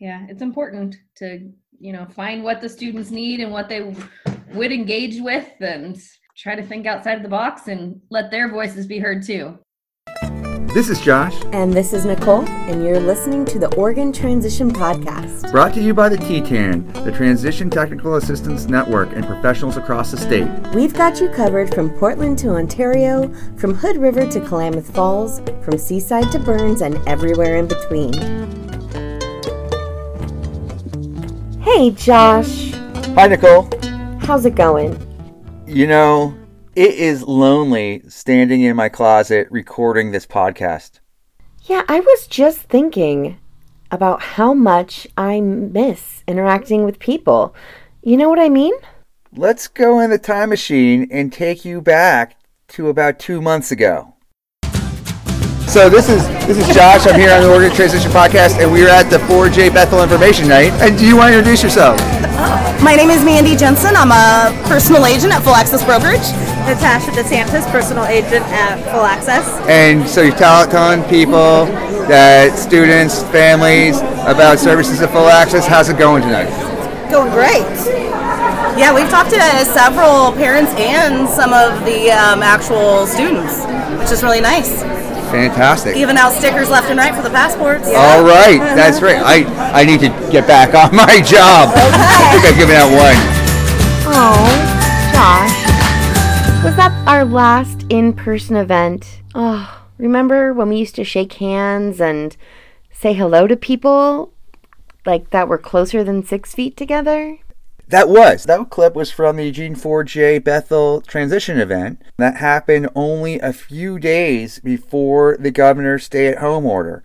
Yeah, it's important to, you know, find what the students need and what they would engage with and try to think outside of the box and let their voices be heard too. This is Josh. And this is Nicole, and you're listening to the Oregon Transition Podcast. Brought to you by the TTAN, the Transition Technical Assistance Network, and professionals across the state. We've got you covered from Portland to Ontario, from Hood River to Klamath Falls, from Seaside to Burns, and everywhere in between. Hey, Josh. Hi, Nicole. How's it going? You know, it is lonely standing in my closet recording this podcast. Yeah, I was just thinking about how much I miss interacting with people. You know what I mean? Let's go in the time machine and take you back to about two months ago. So this is this is Josh. I'm here on the Oregon Transition Podcast, and we are at the 4J Bethel Information Night. And do you want to introduce yourself? My name is Mandy Jensen. I'm a personal agent at Full Access Brokerage. Natasha DeSantis, personal agent at Full Access. And so you're tell, telling people that students, families about services at Full Access. How's it going tonight? Going great. Yeah, we've talked to several parents and some of the um, actual students, which is really nice. Fantastic. Giving out stickers left and right for the passports. All right, that's right. I, I need to get back on my job. I think I've given out one. Oh, Josh. Was that our last in person event? Oh, remember when we used to shake hands and say hello to people like that were closer than six feet together? That was. That clip was from the Eugene 4J Bethel transition event. That happened only a few days before the governor's stay at home order.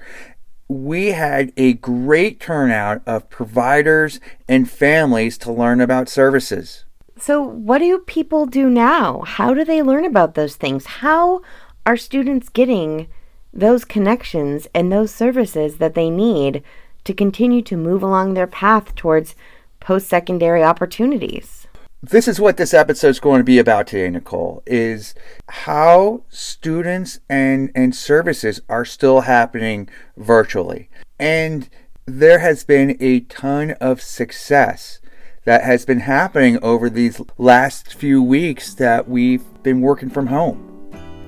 We had a great turnout of providers and families to learn about services. So, what do people do now? How do they learn about those things? How are students getting those connections and those services that they need to continue to move along their path towards post secondary opportunities? This is what this episode is going to be about today, Nicole, is how students and, and services are still happening virtually. And there has been a ton of success that has been happening over these last few weeks that we've been working from home.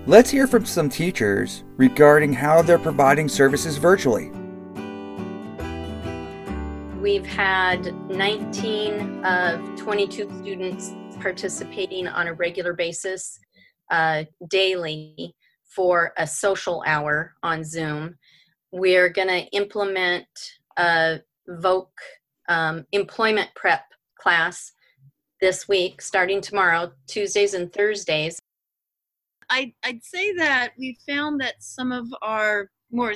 Let's hear from some teachers regarding how they're providing services virtually. We've had 19 of 22 students participating on a regular basis uh, daily for a social hour on Zoom. We're going to implement a VOC um, employment prep class this week, starting tomorrow, Tuesdays and Thursdays. I, I'd say that we found that some of our more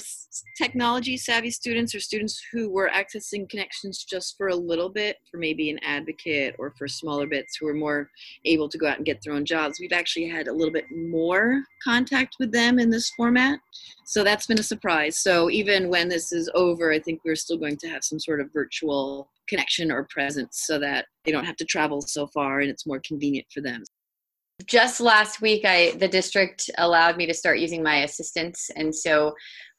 technology savvy students or students who were accessing connections just for a little bit for maybe an advocate or for smaller bits who were more able to go out and get their own jobs. We've actually had a little bit more contact with them in this format. So that's been a surprise. So even when this is over i think we're still going to have some sort of virtual connection or presence so that they don't have to travel so far and it's more convenient for them. Just last week i the district allowed me to start using my assistants. And so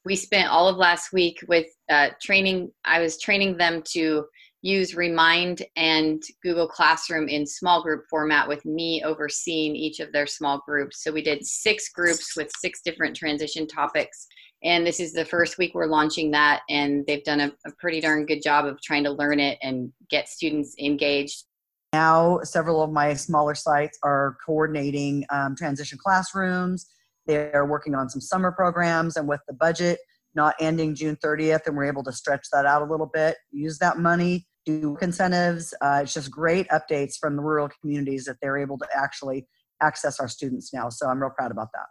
we spent all of last week with uh, training i was training them to use remind and google classroom in small group format with me overseeing each of their small groups so we did six groups with six different transition topics and this is the first week we're launching that and they've done a, a pretty darn good job of trying to learn it and get students engaged now, several of my smaller sites are coordinating um, transition classrooms. They're working on some summer programs, and with the budget not ending June 30th, and we're able to stretch that out a little bit, use that money, do incentives. Uh, it's just great updates from the rural communities that they're able to actually access our students now. So I'm real proud about that.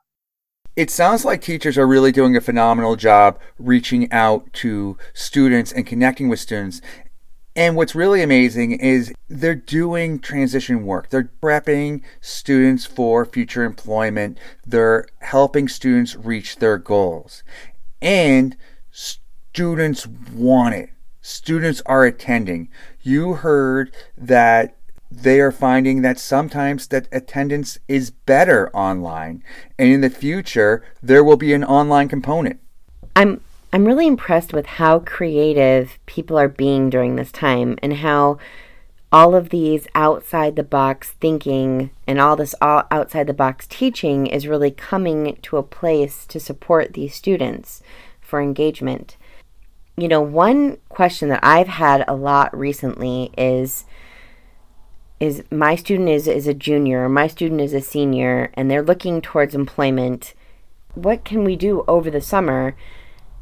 It sounds like teachers are really doing a phenomenal job reaching out to students and connecting with students. And what's really amazing is they're doing transition work. They're prepping students for future employment. They're helping students reach their goals. And students want it. Students are attending. You heard that they are finding that sometimes that attendance is better online and in the future there will be an online component. I'm I'm really impressed with how creative people are being during this time and how all of these outside the box thinking and all this all outside the box teaching is really coming to a place to support these students for engagement. You know, one question that I've had a lot recently is is my student is, is a junior, my student is a senior, and they're looking towards employment. What can we do over the summer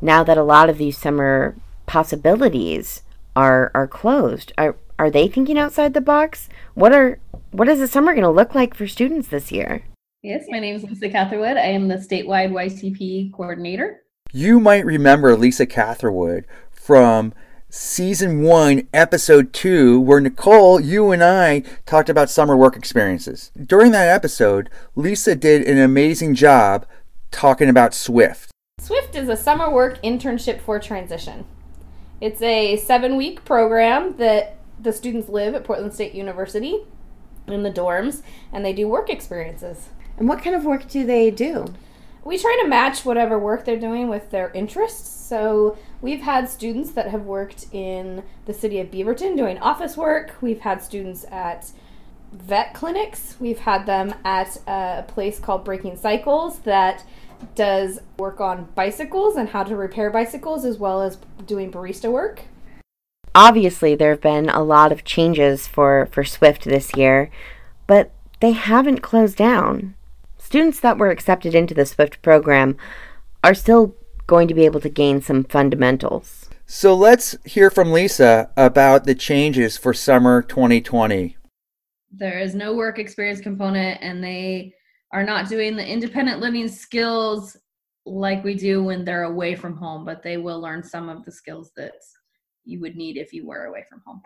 now that a lot of these summer possibilities are are closed? Are are they thinking outside the box? What are what is the summer going to look like for students this year? Yes, my name is Lisa Catherwood. I am the statewide YTP coordinator. You might remember Lisa Catherwood from season one, episode two, where Nicole, you and I talked about summer work experiences. During that episode, Lisa did an amazing job talking about Swift. Swift is a summer work internship for transition. It's a seven week program that the students live at Portland State University in the dorms and they do work experiences. And what kind of work do they do? We try to match whatever work they're doing with their interests. So we've had students that have worked in the city of Beaverton doing office work. We've had students at vet clinics. We've had them at a place called Breaking Cycles that does work on bicycles and how to repair bicycles as well as doing barista work obviously there have been a lot of changes for, for Swift this year, but they haven't closed down. Students that were accepted into the Swift program are still going to be able to gain some fundamentals. So let's hear from Lisa about the changes for summer 2020. There is no work experience component, and they are not doing the independent living skills like we do when they're away from home, but they will learn some of the skills that you would need if you were away from home.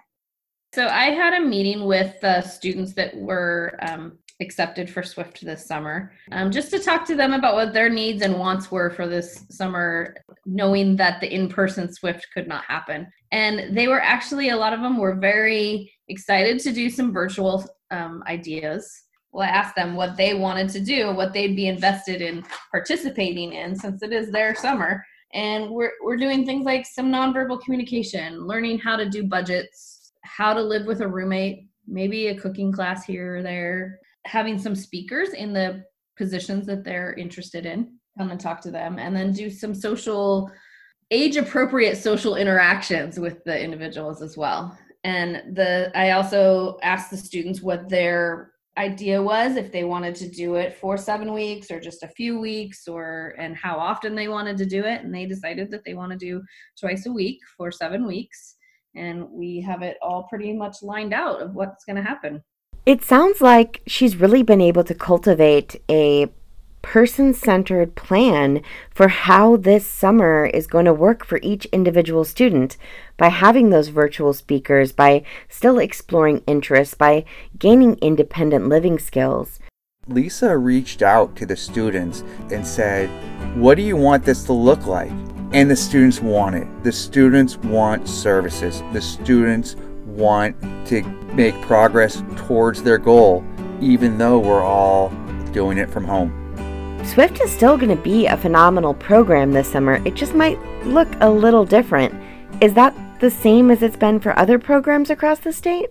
So I had a meeting with the students that were um, accepted for Swift this summer, um, just to talk to them about what their needs and wants were for this summer, knowing that the in-person Swift could not happen. And they were actually a lot of them were very excited to do some virtual um, ideas. Well, I asked them what they wanted to do, what they'd be invested in participating in, since it is their summer. And we're we're doing things like some nonverbal communication learning how to do budgets how to live with a roommate maybe a cooking class here or there having some speakers in the positions that they're interested in come and talk to them and then do some social age appropriate social interactions with the individuals as well. And the i also asked the students what their idea was if they wanted to do it for seven weeks or just a few weeks or and how often they wanted to do it and they decided that they want to do twice a week for seven weeks and we have it all pretty much lined out of what's going to happen. It sounds like she's really been able to cultivate a person centered plan for how this summer is going to work for each individual student by having those virtual speakers, by still exploring interests, by gaining independent living skills. Lisa reached out to the students and said, What do you want this to look like? And the students want it. The students want services. The students want to make progress towards their goal, even though we're all doing it from home. Swift is still going to be a phenomenal program this summer. It just might look a little different. Is that the same as it's been for other programs across the state?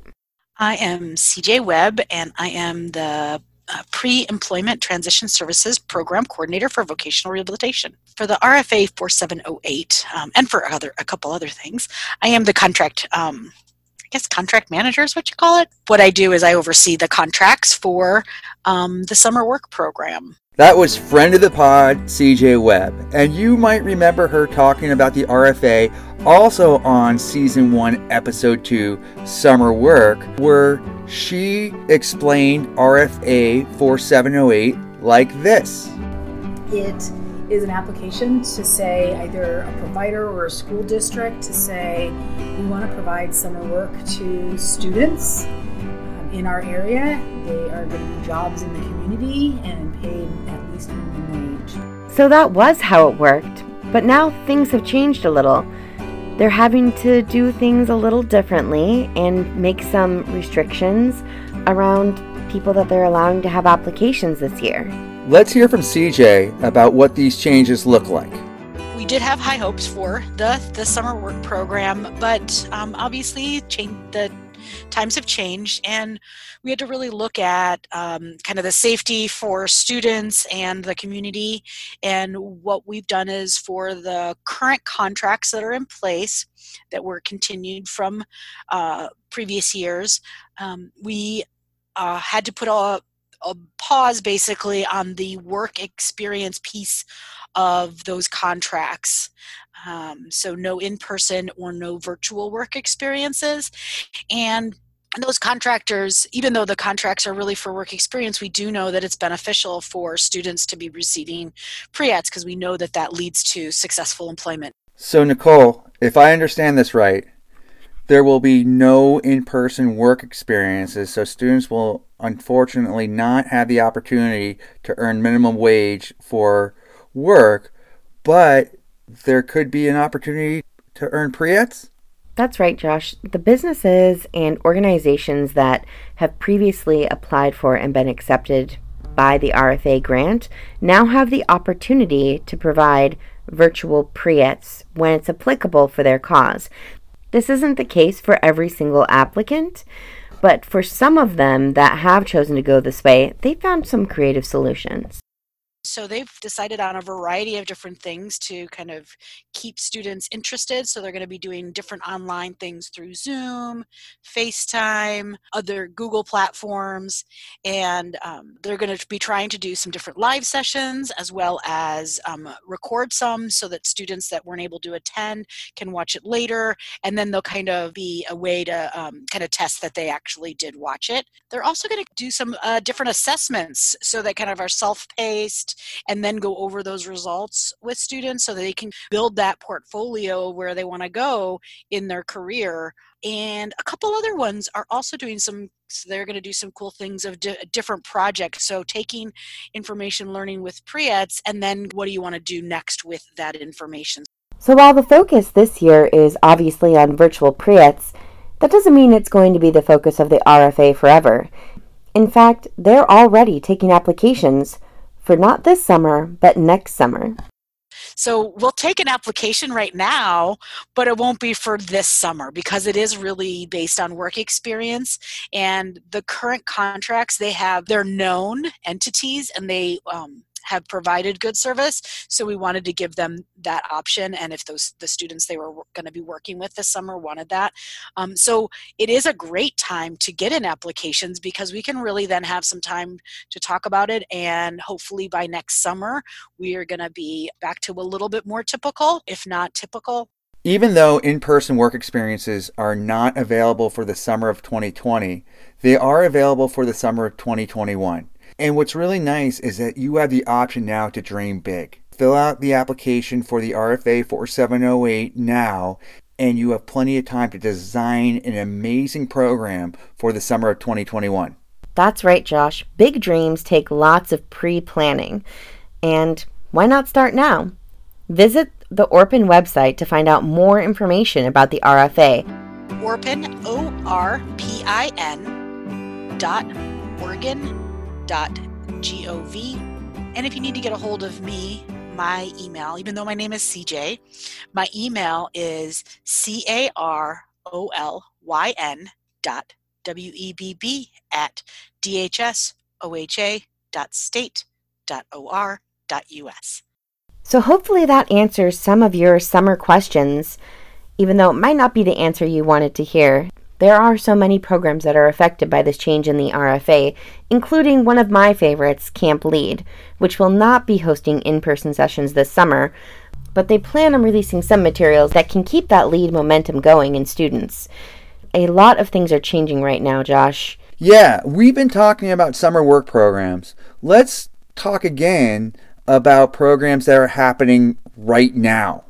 I am CJ Webb, and I am the uh, Pre Employment Transition Services Program Coordinator for Vocational Rehabilitation. For the RFA 4708, um, and for other a couple other things, I am the contract um, I guess contract manager is what you call it. What I do is I oversee the contracts for um, the summer work program. That was friend of the pod, CJ Webb. And you might remember her talking about the RFA also on season 1, episode 2, Summer Work, where she explained RFA 4708 like this. It is an application to say either a provider or a school district to say we want to provide summer work to students in our area. They are going to be jobs in the community and paid at least minimum wage. So that was how it worked, but now things have changed a little. They're having to do things a little differently and make some restrictions around people that they're allowing to have applications this year. Let's hear from CJ about what these changes look like we did have high hopes for the the summer work program, but um, obviously change, the times have changed and we had to really look at um, kind of the safety for students and the community and what we've done is for the current contracts that are in place that were continued from uh, previous years um, we uh, had to put a, a pause basically on the work experience piece of those contracts. Um, so no in-person or no virtual work experiences. And those contractors, even though the contracts are really for work experience, we do know that it's beneficial for students to be receiving pre-ets because we know that that leads to successful employment. So Nicole, if I understand this right, there will be no in-person work experiences, so students will unfortunately not have the opportunity to earn minimum wage for work, but there could be an opportunity to earn pre-ets? That's right, Josh. The businesses and organizations that have previously applied for and been accepted by the RFA grant now have the opportunity to provide virtual pre-ets when it's applicable for their cause. This isn't the case for every single applicant, but for some of them that have chosen to go this way, they found some creative solutions. So they've decided on a variety of different things to kind of keep students interested. So they're going to be doing different online things through Zoom, FaceTime, other Google platforms, and um, they're going to be trying to do some different live sessions as well as um, record some so that students that weren't able to attend can watch it later. And then they'll kind of be a way to um, kind of test that they actually did watch it. They're also going to do some uh, different assessments so that kind of are self-paced and then go over those results with students so they can build that portfolio where they want to go in their career. And a couple other ones are also doing some so they're going to do some cool things of di- different projects. So taking information learning with pre-ETS and then what do you want to do next with that information? So while the focus this year is obviously on virtual pre-ETS that doesn't mean it's going to be the focus of the rfa forever. In fact they're already taking applications for not this summer, but next summer. So we'll take an application right now, but it won't be for this summer because it is really based on work experience. And the current contracts they have, they're known entities and they um, have provided good service. So we wanted to give them that option and if those the students they were going to be working with this summer wanted that. Um, so it is a great time to get in applications because we can really then have some time to talk about it and hopefully by next summer we are going to be back to a little bit more typical if not typical. Even though in person work experiences are not available for the summer of 2020, they are available for the summer of 2021. And what's really nice is that you have the option now to dream big. Fill out the application for the RFA 4708 now, and you have plenty of time to design an amazing program for the summer of 2021. That's right, Josh. Big dreams take lots of pre planning. And why not start now? Visit the Orpin website to find out more information about the RFA. Orpin, O R P I N, dot Oregon carol.gov. And if you need to get a hold of me, my email, even though my name is CJ, my email is C A R O L Y N dot W E B B at DHSOHA dot state dot OR dot US. So hopefully that answers some of your summer questions, even though it might not be the answer you wanted to hear. There are so many programs that are affected by this change in the RFA, including one of my favorites, Camp Lead, which will not be hosting in person sessions this summer, but they plan on releasing some materials that can keep that lead momentum going in students. A lot of things are changing right now, Josh. Yeah, we've been talking about summer work programs. Let's talk again about programs that are happening right now.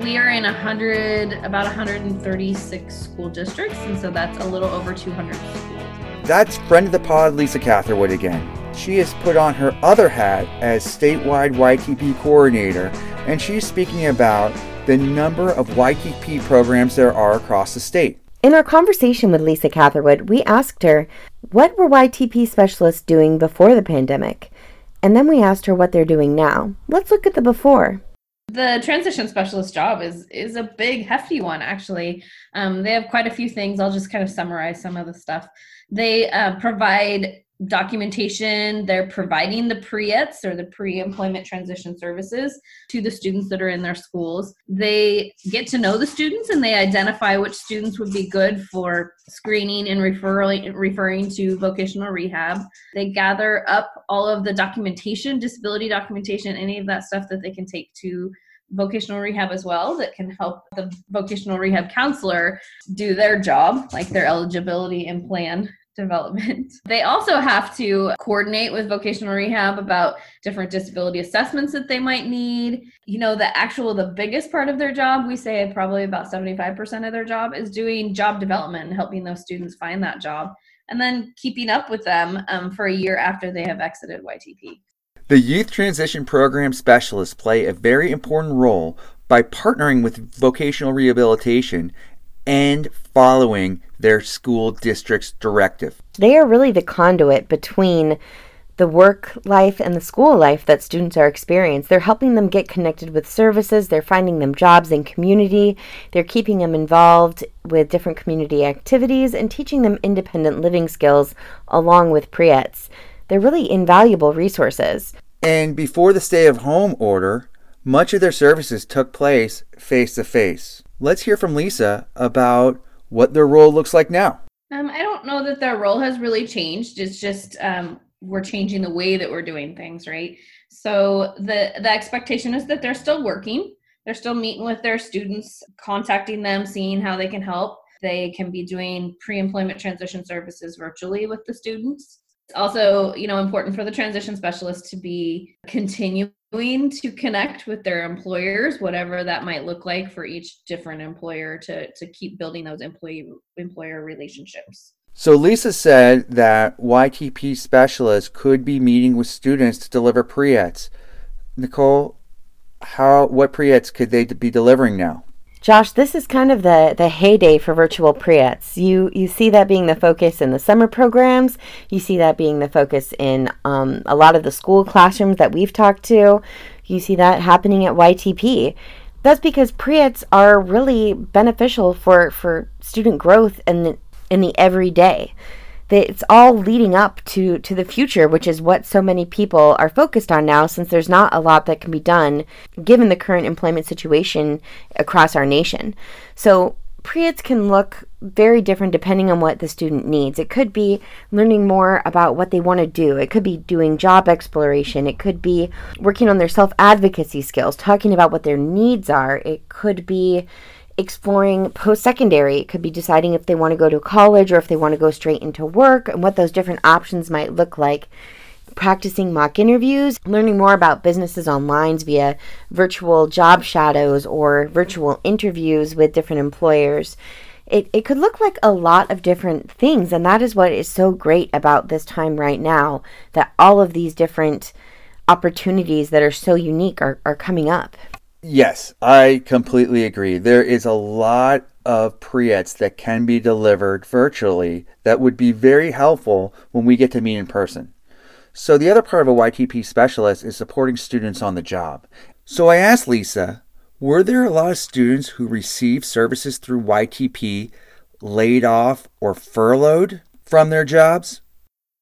We are in 100, about 136 school districts, and so that's a little over 200 schools. That's friend of the pod, Lisa Catherwood again. She has put on her other hat as statewide YTP coordinator, and she's speaking about the number of YTP programs there are across the state. In our conversation with Lisa Catherwood, we asked her, what were YTP specialists doing before the pandemic? And then we asked her what they're doing now. Let's look at the before. The transition specialist job is is a big, hefty one. Actually, um, they have quite a few things. I'll just kind of summarize some of the stuff. They uh, provide documentation. They're providing the pre-ETS or the pre-employment transition services to the students that are in their schools. They get to know the students and they identify which students would be good for screening and referring referring to vocational rehab. They gather up all of the documentation, disability documentation, any of that stuff that they can take to vocational rehab as well that can help the vocational rehab counselor do their job like their eligibility and plan development. They also have to coordinate with vocational rehab about different disability assessments that they might need. You know, the actual, the biggest part of their job, we say probably about 75% of their job is doing job development and helping those students find that job and then keeping up with them um, for a year after they have exited YTP. The Youth Transition Program Specialists play a very important role by partnering with vocational rehabilitation and following their school district's directive. They are really the conduit between the work life and the school life that students are experiencing. They're helping them get connected with services, they're finding them jobs in community, they're keeping them involved with different community activities, and teaching them independent living skills along with pre-ETS. They're really invaluable resources. And before the stay of home order, much of their services took place face to face. Let's hear from Lisa about what their role looks like now. Um, I don't know that their role has really changed. It's just um, we're changing the way that we're doing things, right? So the the expectation is that they're still working. They're still meeting with their students, contacting them, seeing how they can help. They can be doing pre-employment transition services virtually with the students. Also, you know, important for the transition specialist to be continuing to connect with their employers, whatever that might look like for each different employer to, to keep building those employee employer relationships. So Lisa said that YTP specialists could be meeting with students to deliver pre-ETS. Nicole, how what pre-ETS could they be delivering now? Josh, this is kind of the, the heyday for virtual pre-ETS. You you see that being the focus in the summer programs. You see that being the focus in um, a lot of the school classrooms that we've talked to. You see that happening at YTP. That's because pre-ETS are really beneficial for, for student growth in the, in the everyday it's all leading up to to the future which is what so many people are focused on now since there's not a lot that can be done given the current employment situation across our nation so pre-ETS can look very different depending on what the student needs. It could be learning more about what they want to do. It could be doing job exploration. It could be working on their self-advocacy skills, talking about what their needs are. It could be exploring post secondary. It could be deciding if they want to go to college or if they want to go straight into work and what those different options might look like. Practicing mock interviews, learning more about businesses online via virtual job shadows or virtual interviews with different employers. It, it could look like a lot of different things, and that is what is so great about this time right now that all of these different opportunities that are so unique are, are coming up. Yes, I completely agree. There is a lot of pre-ETS that can be delivered virtually that would be very helpful when we get to meet in person. So the other part of a YTP specialist is supporting students on the job. So I asked Lisa, were there a lot of students who received services through YTP laid off or furloughed from their jobs?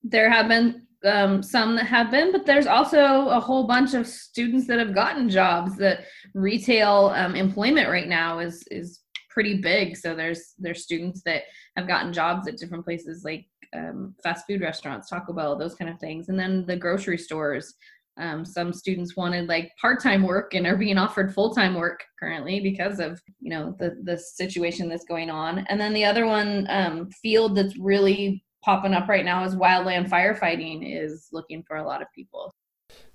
There have been um, some that have been, but there's also a whole bunch of students that have gotten jobs. That retail um, employment right now is is pretty big. So there's there's students that have gotten jobs at different places like um, fast food restaurants, Taco Bell, those kind of things, and then the grocery stores. Um, some students wanted like part-time work and are being offered full-time work currently because of you know the the situation that's going on. And then the other one um, field that's really popping up right now is wildland firefighting is looking for a lot of people.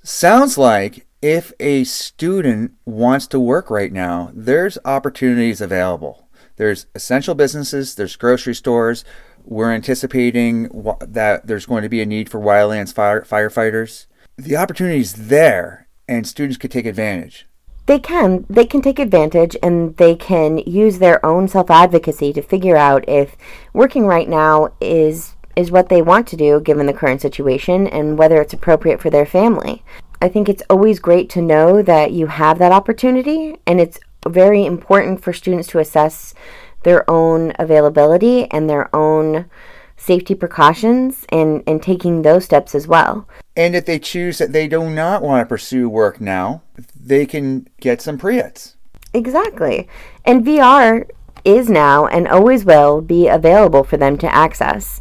Sounds like if a student wants to work right now, there's opportunities available. There's essential businesses, there's grocery stores. We're anticipating that there's going to be a need for wildlands fire- firefighters. The opportunity is there, and students could take advantage. They can. They can take advantage and they can use their own self advocacy to figure out if working right now is is what they want to do given the current situation and whether it's appropriate for their family. I think it's always great to know that you have that opportunity, and it's very important for students to assess their own availability and their own safety precautions and, and taking those steps as well. And if they choose that they do not want to pursue work now, they can get some pre-ETS. Exactly. And VR is now and always will be available for them to access.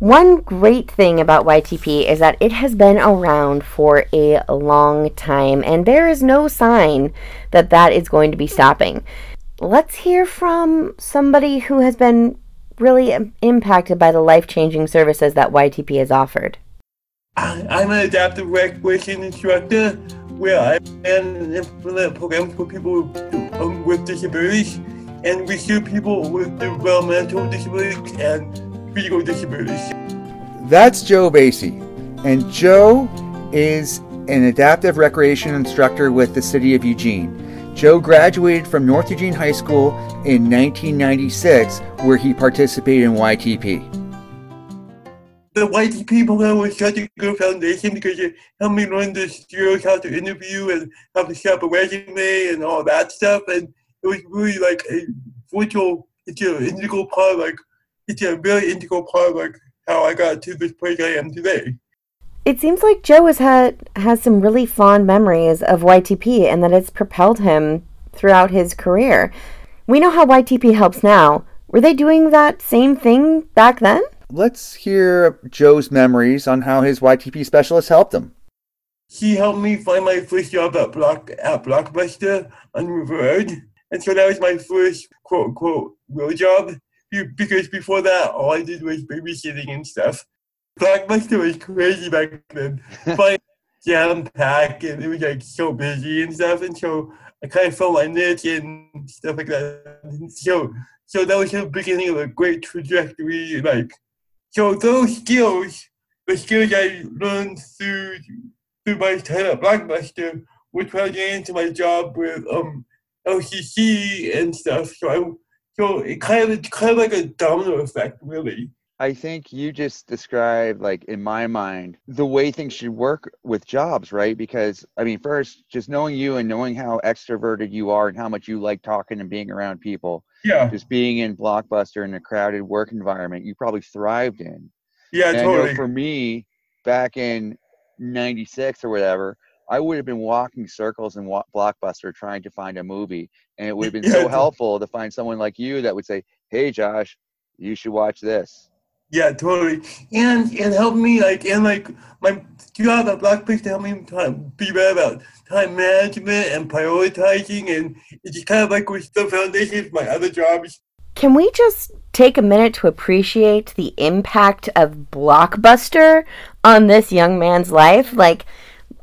One great thing about YTP is that it has been around for a long time, and there is no sign that that is going to be stopping. Let's hear from somebody who has been really impacted by the life changing services that YTP has offered. I'm an adaptive recreation instructor where I plan and implement programs for people with disabilities, and we serve people with developmental disabilities and That's Joe Basie, and Joe is an adaptive recreation instructor with the City of Eugene. Joe graduated from North Eugene High School in 1996, where he participated in YTP. The YTP program was such a good foundation because it helped me learn the skills, how to interview and how to set up a resume and all that stuff. And it was really like a virtual, it's an integral part, like it's a very integral part of like how I got to this place I am today. It seems like Joe has had has some really fond memories of YTP and that it's propelled him throughout his career. We know how YTP helps now. Were they doing that same thing back then? Let's hear Joe's memories on how his YTP specialist helped him. He helped me find my first job at Block at Blockbuster on River Road. And so that was my first quote unquote real job because before that, all I did was babysitting and stuff. Blockbuster was crazy back then. But jam packed and it was like so busy and stuff. And so I kind of felt my niche and stuff like that. And so, so that was the beginning of a great trajectory. Like, so those skills, the skills I learned through through my time at Blockbuster, which translated into my job with um LCC and stuff. So I so it kind of kind of like a domino effect, really. I think you just described, like in my mind, the way things should work with jobs, right? Because I mean, first, just knowing you and knowing how extroverted you are and how much you like talking and being around people. Yeah. Just being in Blockbuster in a crowded work environment, you probably thrived in. Yeah, and totally. For me, back in '96 or whatever, I would have been walking circles in Blockbuster trying to find a movie, and it would have been Yeah, so totally. helpful to find someone like you that would say, "Hey, Josh, you should watch this." Yeah, totally. And it helped me like and like my job at Blockbuster help me time, be better about time management and prioritizing and it's just kind of like with the foundation of my other jobs. Can we just take a minute to appreciate the impact of Blockbuster on this young man's life? Like,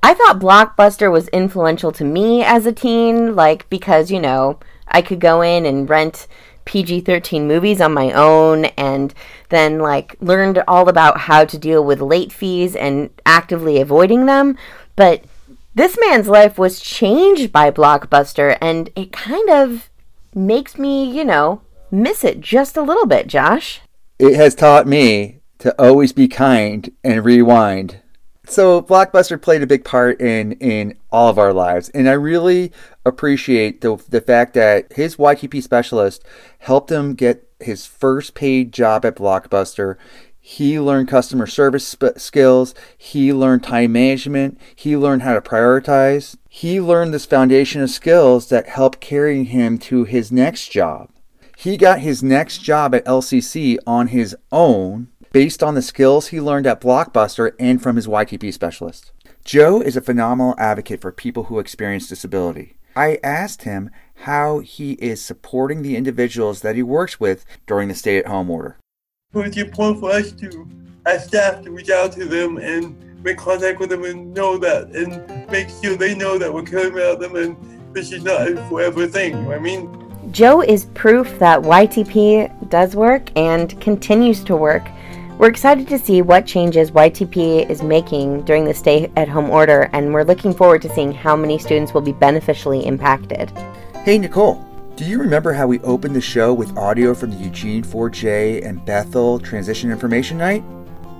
I thought Blockbuster was influential to me as a teen, like, because, you know, I could go in and rent PG 13 movies on my own and then, like, learned all about how to deal with late fees and actively avoiding them. But this man's life was changed by Blockbuster, and it kind of makes me, you know, miss it just a little bit, Josh. It has taught me to always be kind and rewind. So Blockbuster played a big part in in all of our lives, and I really appreciate the the fact that his YTP specialist helped him get his first paid job at Blockbuster. He learned customer service sp- skills. He learned time management. He learned how to prioritize. He learned this foundation of skills that helped carry him to his next job. He got his next job at LCC on his own based on the skills he learned at Blockbuster and from his YTP specialist. Joe is a phenomenal advocate for people who experience disability. I asked him how he is supporting the individuals that he works with during the stay at home order. So it's important for us to as staff to reach out to them and make contact with them and know that and make sure they know that we're caring about them and this is not a forever thing, you know what I mean? Joe is proof that YTP does work and continues to work. We're excited to see what changes YTP is making during the stay at home order, and we're looking forward to seeing how many students will be beneficially impacted. Hey, Nicole, do you remember how we opened the show with audio from the Eugene 4J and Bethel Transition Information Night?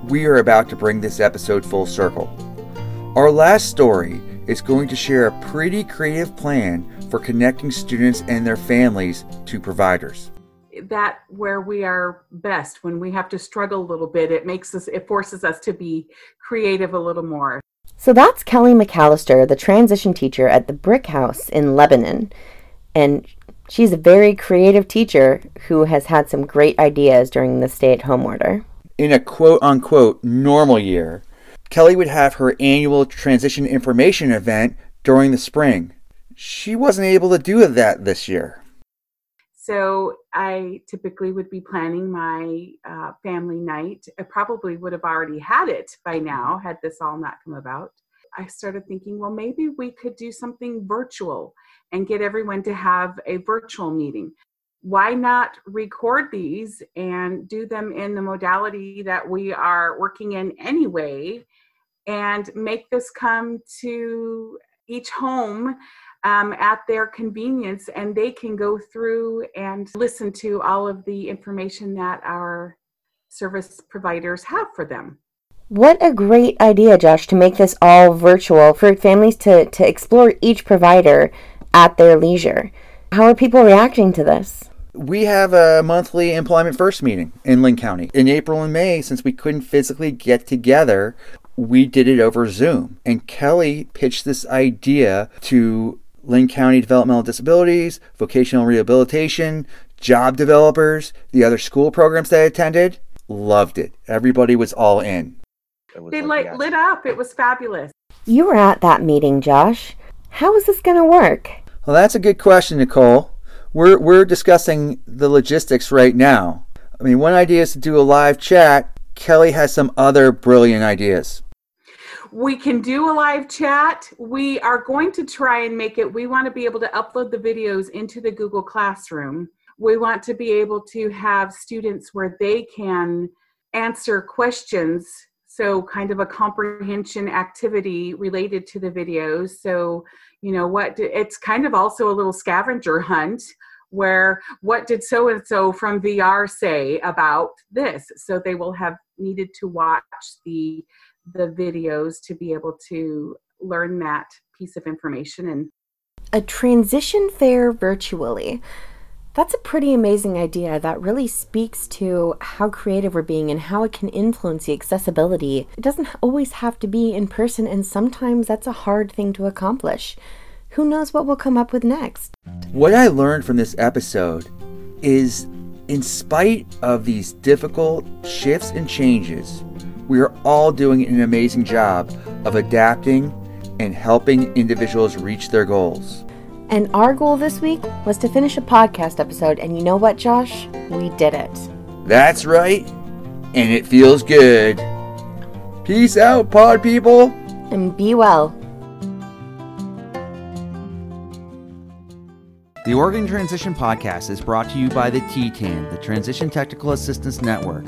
We are about to bring this episode full circle. Our last story is going to share a pretty creative plan for connecting students and their families to providers. That where we are best when we have to struggle a little bit, it makes us, it forces us to be creative a little more. So that's Kelly McAllister, the transition teacher at the Brick House in Lebanon. And she's a very creative teacher who has had some great ideas during the stay at home order. In a quote unquote normal year, Kelly would have her annual transition information event during the spring. She wasn't able to do that this year. So I typically would be planning my uh, family night. I probably would have already had it by now had this all not come about. I started thinking, well, maybe we could do something virtual and get everyone to have a virtual meeting. Why not record these and do them in the modality that we are working in anyway and make this come to each home um, at their convenience and they can go through and listen to all of the information that our service providers have for them. What a great idea, Josh, to make this all virtual for families to, to explore each provider at their leisure. How are people reacting to this? We have a monthly Employment First meeting in Linn County. In April and May, since we couldn't physically get together, we did it over Zoom. And Kelly pitched this idea to Linn County Developmental Disabilities, Vocational Rehabilitation, job developers, the other school programs that I attended. Loved it. Everybody was all in. They like lit up. It was fabulous. You were at that meeting, Josh. How is this going to work? Well, that's a good question, Nicole. We're, we're discussing the logistics right now. I mean, one idea is to do a live chat. Kelly has some other brilliant ideas. We can do a live chat. We are going to try and make it, we want to be able to upload the videos into the Google Classroom. We want to be able to have students where they can answer questions so kind of a comprehension activity related to the videos so you know what it's kind of also a little scavenger hunt where what did so and so from vr say about this so they will have needed to watch the the videos to be able to learn that piece of information and a transition fair virtually that's a pretty amazing idea that really speaks to how creative we're being and how it can influence the accessibility. It doesn't always have to be in person, and sometimes that's a hard thing to accomplish. Who knows what we'll come up with next? What I learned from this episode is in spite of these difficult shifts and changes, we are all doing an amazing job of adapting and helping individuals reach their goals. And our goal this week was to finish a podcast episode, and you know what, Josh? We did it. That's right, and it feels good. Peace out, pod people. And be well. The Oregon Transition Podcast is brought to you by the TTAN, the Transition Technical Assistance Network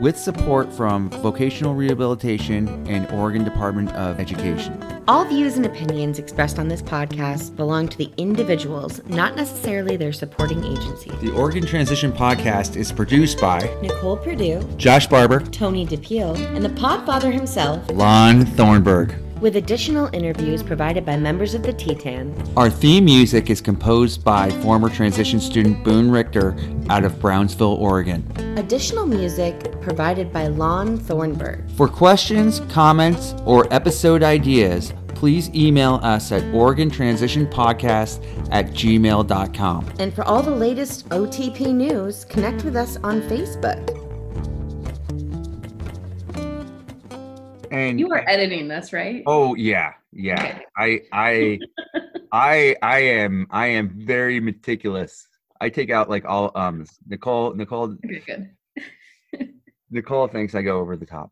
with support from Vocational Rehabilitation and Oregon Department of Education. All views and opinions expressed on this podcast belong to the individuals, not necessarily their supporting agency. The Oregon Transition Podcast is produced by Nicole Purdue, Josh Barber, Tony DePeel, and the podfather himself, Lon Thornburg with additional interviews provided by members of the TTAN. Our theme music is composed by former transition student Boone Richter out of Brownsville, Oregon. Additional music provided by Lon Thornburg. For questions, comments, or episode ideas, please email us at OregonTransitionPodcast at gmail.com. And for all the latest OTP news, connect with us on Facebook. And you are editing this, right? Oh yeah, yeah. Okay. I I I I am I am very meticulous. I take out like all ums. Nicole Nicole. Okay, good. Nicole thinks I go over the top.